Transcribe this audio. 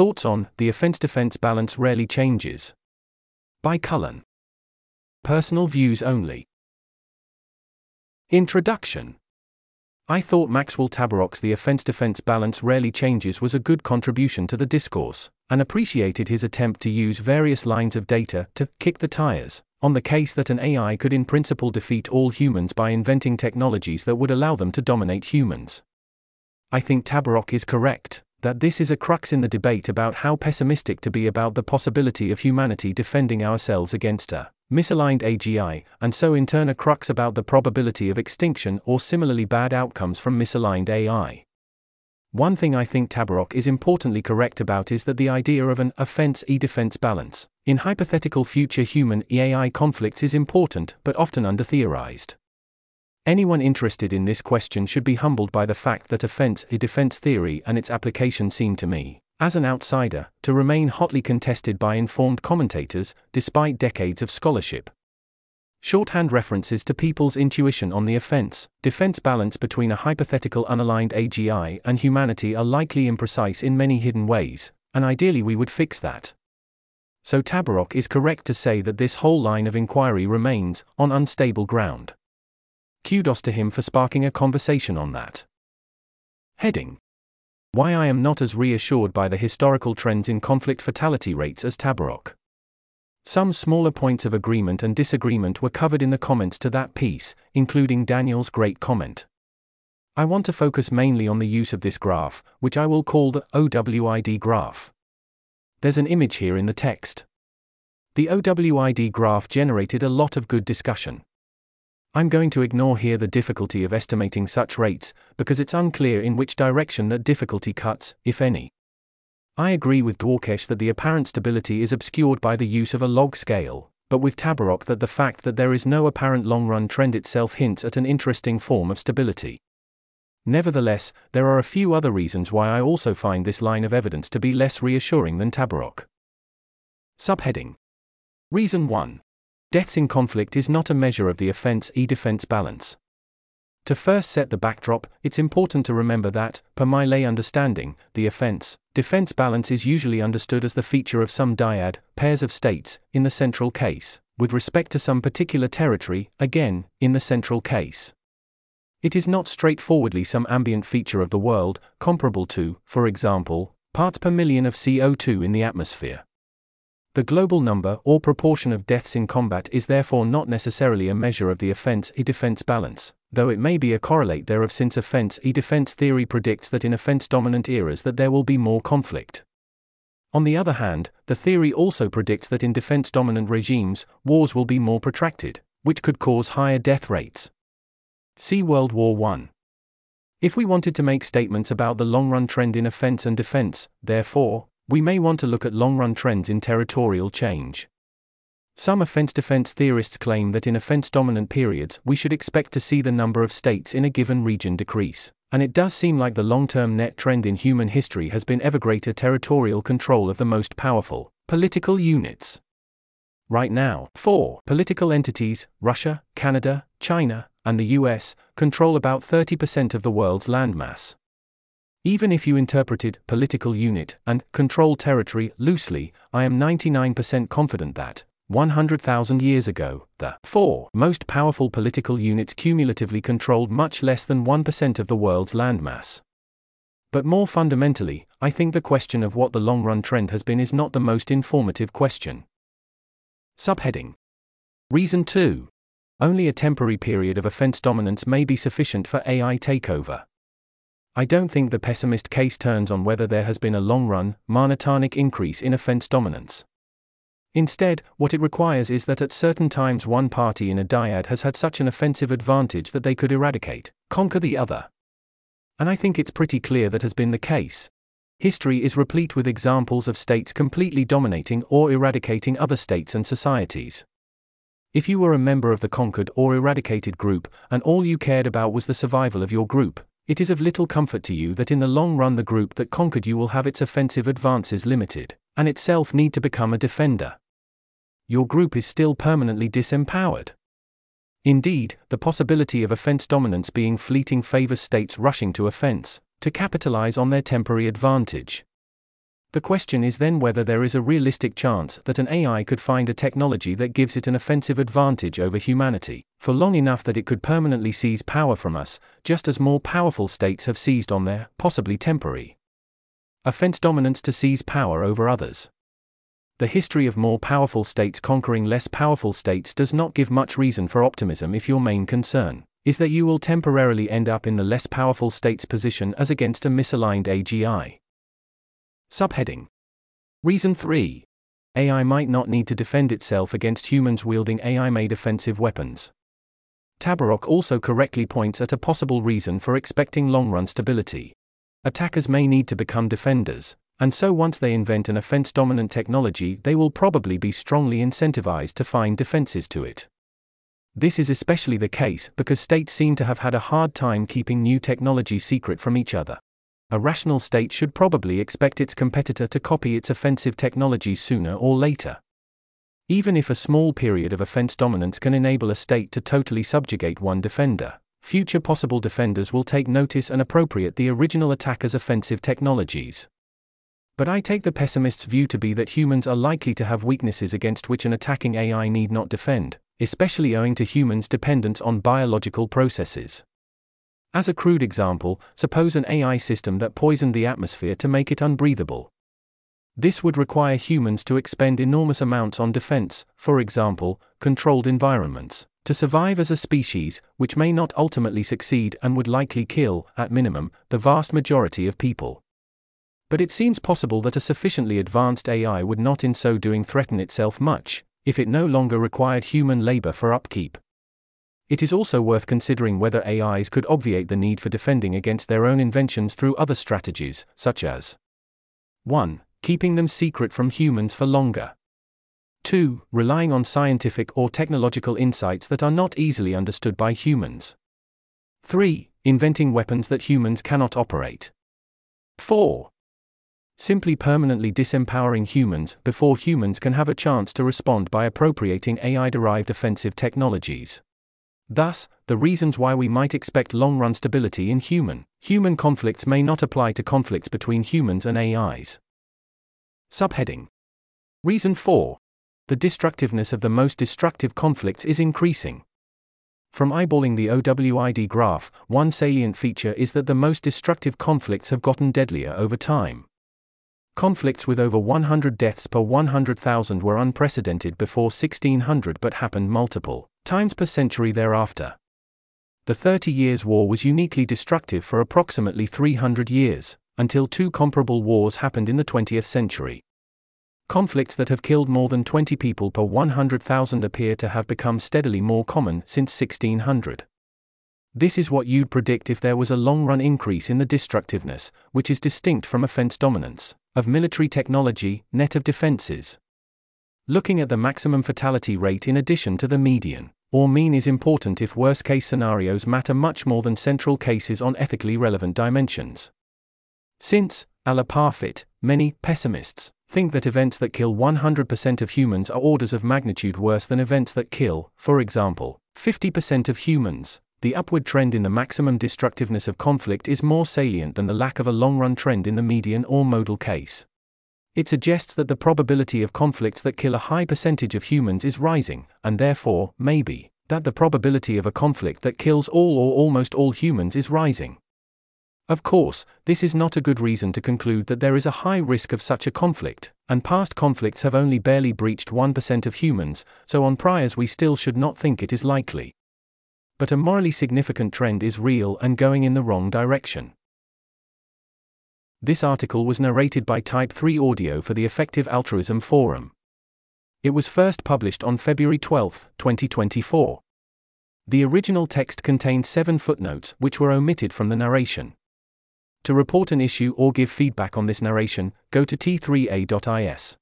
Thoughts on The Offense Defense Balance Rarely Changes. By Cullen. Personal views only. Introduction I thought Maxwell Tabarrok's The Offense Defense Balance Rarely Changes was a good contribution to the discourse, and appreciated his attempt to use various lines of data to kick the tires on the case that an AI could in principle defeat all humans by inventing technologies that would allow them to dominate humans. I think Tabarrok is correct that this is a crux in the debate about how pessimistic to be about the possibility of humanity defending ourselves against a misaligned AGI, and so in turn a crux about the probability of extinction or similarly bad outcomes from misaligned AI. One thing I think Tabarrok is importantly correct about is that the idea of an offense e defense balance in hypothetical future human AI conflicts is important but often under theorized. Anyone interested in this question should be humbled by the fact that offense e defense theory and its application seem to me as an outsider, to remain hotly contested by informed commentators, despite decades of scholarship. Shorthand references to people's intuition on the offense defense balance between a hypothetical unaligned AGI and humanity are likely imprecise in many hidden ways, and ideally we would fix that. So Tabarrok is correct to say that this whole line of inquiry remains on unstable ground. Kudos to him for sparking a conversation on that. Heading why I am not as reassured by the historical trends in conflict fatality rates as Tabarrok. Some smaller points of agreement and disagreement were covered in the comments to that piece, including Daniel's great comment. I want to focus mainly on the use of this graph, which I will call the OWID graph. There's an image here in the text. The OWID graph generated a lot of good discussion. I'm going to ignore here the difficulty of estimating such rates, because it's unclear in which direction that difficulty cuts, if any. I agree with Dwarkesh that the apparent stability is obscured by the use of a log scale, but with Tabarrok that the fact that there is no apparent long run trend itself hints at an interesting form of stability. Nevertheless, there are a few other reasons why I also find this line of evidence to be less reassuring than Tabarrok. Subheading Reason 1 Deaths in conflict is not a measure of the offense e defense balance. To first set the backdrop, it's important to remember that, per my lay understanding, the offense defense balance is usually understood as the feature of some dyad, pairs of states, in the central case, with respect to some particular territory, again, in the central case. It is not straightforwardly some ambient feature of the world, comparable to, for example, parts per million of CO2 in the atmosphere. The global number or proportion of deaths in combat is therefore not necessarily a measure of the offense e defense balance, though it may be a correlate thereof since offense e defense theory predicts that in offense dominant eras that there will be more conflict. On the other hand, the theory also predicts that in defense dominant regimes, wars will be more protracted, which could cause higher death rates. See World War I. If we wanted to make statements about the long run trend in offense and defense, therefore, we may want to look at long run trends in territorial change. Some offense defense theorists claim that in offense dominant periods we should expect to see the number of states in a given region decrease, and it does seem like the long term net trend in human history has been ever greater territorial control of the most powerful political units. Right now, four political entities Russia, Canada, China, and the US control about 30% of the world's landmass. Even if you interpreted political unit and control territory loosely, I am 99% confident that, 100,000 years ago, the four most powerful political units cumulatively controlled much less than 1% of the world's landmass. But more fundamentally, I think the question of what the long run trend has been is not the most informative question. Subheading Reason 2 Only a temporary period of offense dominance may be sufficient for AI takeover. I don't think the pessimist case turns on whether there has been a long run, monotonic increase in offense dominance. Instead, what it requires is that at certain times one party in a dyad has had such an offensive advantage that they could eradicate, conquer the other. And I think it's pretty clear that has been the case. History is replete with examples of states completely dominating or eradicating other states and societies. If you were a member of the conquered or eradicated group, and all you cared about was the survival of your group, it is of little comfort to you that in the long run the group that conquered you will have its offensive advances limited, and itself need to become a defender. Your group is still permanently disempowered. Indeed, the possibility of offense dominance being fleeting favors states rushing to offense, to capitalize on their temporary advantage. The question is then whether there is a realistic chance that an AI could find a technology that gives it an offensive advantage over humanity, for long enough that it could permanently seize power from us, just as more powerful states have seized on their, possibly temporary, offense dominance to seize power over others. The history of more powerful states conquering less powerful states does not give much reason for optimism if your main concern is that you will temporarily end up in the less powerful state's position as against a misaligned AGI. Subheading Reason 3 AI might not need to defend itself against humans wielding AI made offensive weapons. Tabarrok also correctly points at a possible reason for expecting long run stability. Attackers may need to become defenders, and so once they invent an offense dominant technology, they will probably be strongly incentivized to find defenses to it. This is especially the case because states seem to have had a hard time keeping new technology secret from each other a rational state should probably expect its competitor to copy its offensive technology sooner or later. Even if a small period of offense dominance can enable a state to totally subjugate one defender, future possible defenders will take notice and appropriate the original attacker's offensive technologies. But I take the pessimist's view to be that humans are likely to have weaknesses against which an attacking AI need not defend, especially owing to humans' dependence on biological processes. As a crude example, suppose an AI system that poisoned the atmosphere to make it unbreathable. This would require humans to expend enormous amounts on defense, for example, controlled environments, to survive as a species, which may not ultimately succeed and would likely kill, at minimum, the vast majority of people. But it seems possible that a sufficiently advanced AI would not in so doing threaten itself much, if it no longer required human labor for upkeep. It is also worth considering whether AIs could obviate the need for defending against their own inventions through other strategies, such as 1. Keeping them secret from humans for longer. 2. Relying on scientific or technological insights that are not easily understood by humans. 3. Inventing weapons that humans cannot operate. 4. Simply permanently disempowering humans before humans can have a chance to respond by appropriating AI derived offensive technologies. Thus, the reasons why we might expect long run stability in human human conflicts may not apply to conflicts between humans and AIs. Subheading Reason 4 The destructiveness of the most destructive conflicts is increasing. From eyeballing the OWID graph, one salient feature is that the most destructive conflicts have gotten deadlier over time. Conflicts with over 100 deaths per 100,000 were unprecedented before 1600 but happened multiple times per century thereafter. The Thirty Years' War was uniquely destructive for approximately 300 years, until two comparable wars happened in the 20th century. Conflicts that have killed more than 20 people per 100,000 appear to have become steadily more common since 1600. This is what you'd predict if there was a long run increase in the destructiveness, which is distinct from offense dominance, of military technology, net of defenses. Looking at the maximum fatality rate in addition to the median or mean is important if worst case scenarios matter much more than central cases on ethically relevant dimensions. Since, a la Parfit, many pessimists think that events that kill 100% of humans are orders of magnitude worse than events that kill, for example, 50% of humans, the upward trend in the maximum destructiveness of conflict is more salient than the lack of a long run trend in the median or modal case. It suggests that the probability of conflicts that kill a high percentage of humans is rising, and therefore, maybe, that the probability of a conflict that kills all or almost all humans is rising. Of course, this is not a good reason to conclude that there is a high risk of such a conflict, and past conflicts have only barely breached 1% of humans, so on priors we still should not think it is likely. But a morally significant trend is real and going in the wrong direction. This article was narrated by Type 3 Audio for the Effective Altruism Forum. It was first published on February 12, 2024. The original text contains seven footnotes which were omitted from the narration. To report an issue or give feedback on this narration, go to t3a.is.